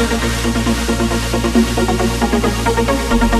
Thank you.